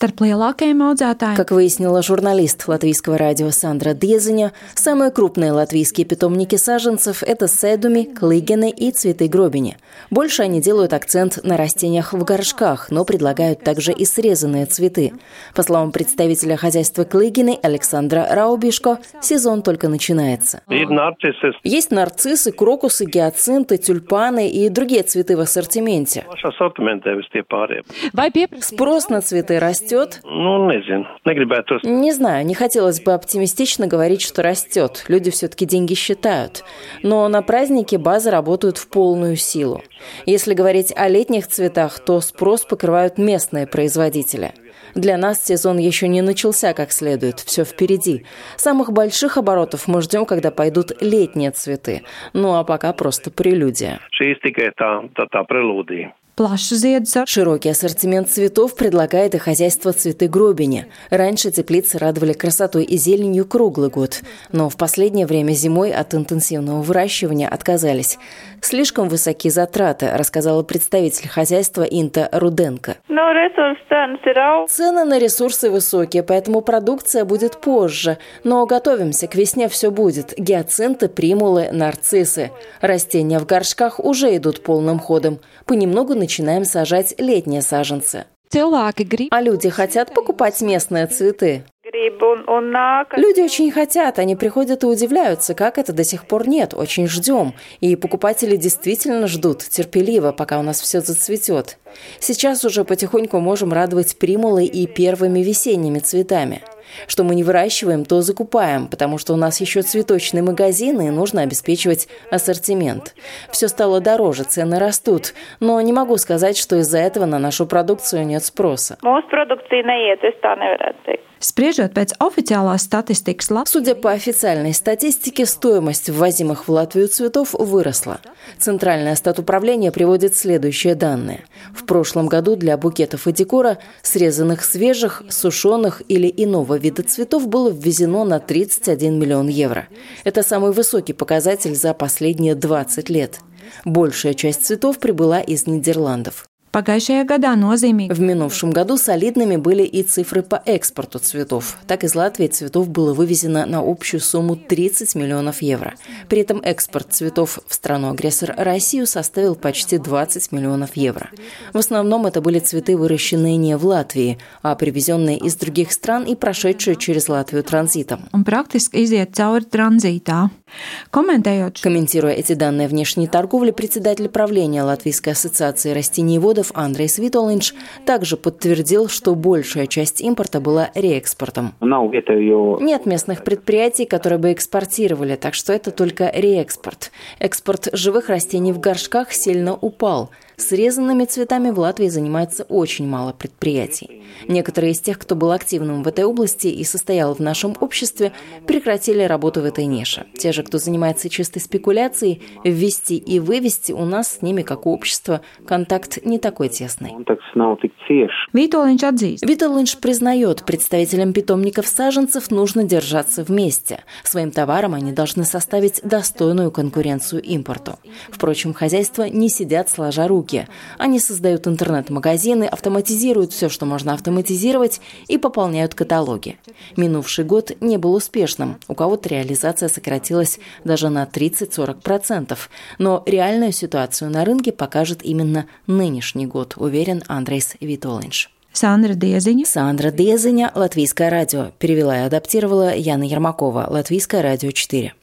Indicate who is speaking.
Speaker 1: Lielākajiem audzētājiem.
Speaker 2: Как выяснила журналист латвийского радио Сандра Дезеня, самые крупные латвийские питомники саженцев – это седуми, клыгины и цветы гробини. Больше они делают акцент на растениях в горшках, но предлагают также и срезанные цветы. По словам представителя хозяйства клыгины Александра Раубишко, сезон только начинается. Есть нарциссы, крокусы, гиацинты, тюльпаны и другие цветы в ассортименте. Спрос на цветы растет? Не знаю, не хотелось бы оптимистично говорить, что растет. Люди все-таки деньги считают. Но на празднике базы работают в полную силу. Если говорить о летних цветах, то спрос покрывают местные производители. Для нас сезон еще не начался как следует, все впереди. Самых больших оборотов мы ждем, когда пойдут летние цветы. Ну а пока просто прелюдия. Широкий ассортимент цветов предлагает и хозяйство «Цветы Гробини». Раньше теплицы радовали красотой и зеленью круглый год, но в последнее время зимой от интенсивного выращивания отказались. Слишком высокие затраты, рассказала представитель хозяйства Инта Руденко. Цены на ресурсы высокие, поэтому продукция будет позже. Но готовимся, к весне все будет. Гиацинты, примулы, нарциссы. Растения в горшках уже идут полным ходом. Понемногу начинаем сажать летние саженцы. А люди хотят покупать местные цветы. Люди очень хотят, они приходят и удивляются, как это до сих пор нет, очень ждем. И покупатели действительно ждут, терпеливо, пока у нас все зацветет. Сейчас уже потихоньку можем радовать примулой и первыми весенними цветами. Что мы не выращиваем, то закупаем, потому что у нас еще цветочные магазины и нужно обеспечивать ассортимент. Все стало дороже, цены растут, но не могу сказать, что из-за этого на нашу продукцию нет спроса.
Speaker 1: Spriežot pēc официальной статистики,
Speaker 2: Судя по официальной статистике, стоимость ввозимых в Латвию цветов выросла. Центральное статуправление приводит следующие данные. В прошлом году для букетов и декора, срезанных свежих, сушеных или иного вида цветов, было ввезено на 31 миллион евро. Это самый высокий показатель за последние 20 лет. Большая часть цветов прибыла из Нидерландов. В минувшем году солидными были и цифры по экспорту цветов. Так из Латвии цветов было вывезено на общую сумму 30 миллионов евро. При этом экспорт цветов в страну-агрессор Россию составил почти 20 миллионов евро. В основном это были цветы, выращенные не в Латвии, а привезенные из других стран и прошедшие через Латвию транзитом. Комментируя эти данные внешней торговли, председатель правления Латвийской ассоциации растениеводов Андрей Свитолинч также подтвердил, что большая часть импорта была реэкспортом. Нет местных предприятий, которые бы экспортировали, так что это только реэкспорт. Экспорт живых растений в горшках сильно упал – Срезанными цветами в Латвии занимается очень мало предприятий. Некоторые из тех, кто был активным в этой области и состоял в нашем обществе, прекратили работу в этой нише. Те же, кто занимается чистой спекуляцией, ввести и вывести у нас с ними, как общество, контакт не такой тесный. Виталинч признает, представителям питомников саженцев нужно держаться вместе. Своим товаром они должны составить достойную конкуренцию импорту. Впрочем, хозяйства не сидят сложа руки руки. Они создают интернет-магазины, автоматизируют все, что можно автоматизировать, и пополняют каталоги. Минувший год не был успешным. У кого-то реализация сократилась даже на 30-40%. Но реальную ситуацию на рынке покажет именно нынешний год, уверен Андрейс Витолинш.
Speaker 1: Сандра Дезиня.
Speaker 2: Сандра Дезиня, Латвийское радио. Перевела и адаптировала Яна Ермакова, Латвийское радио 4.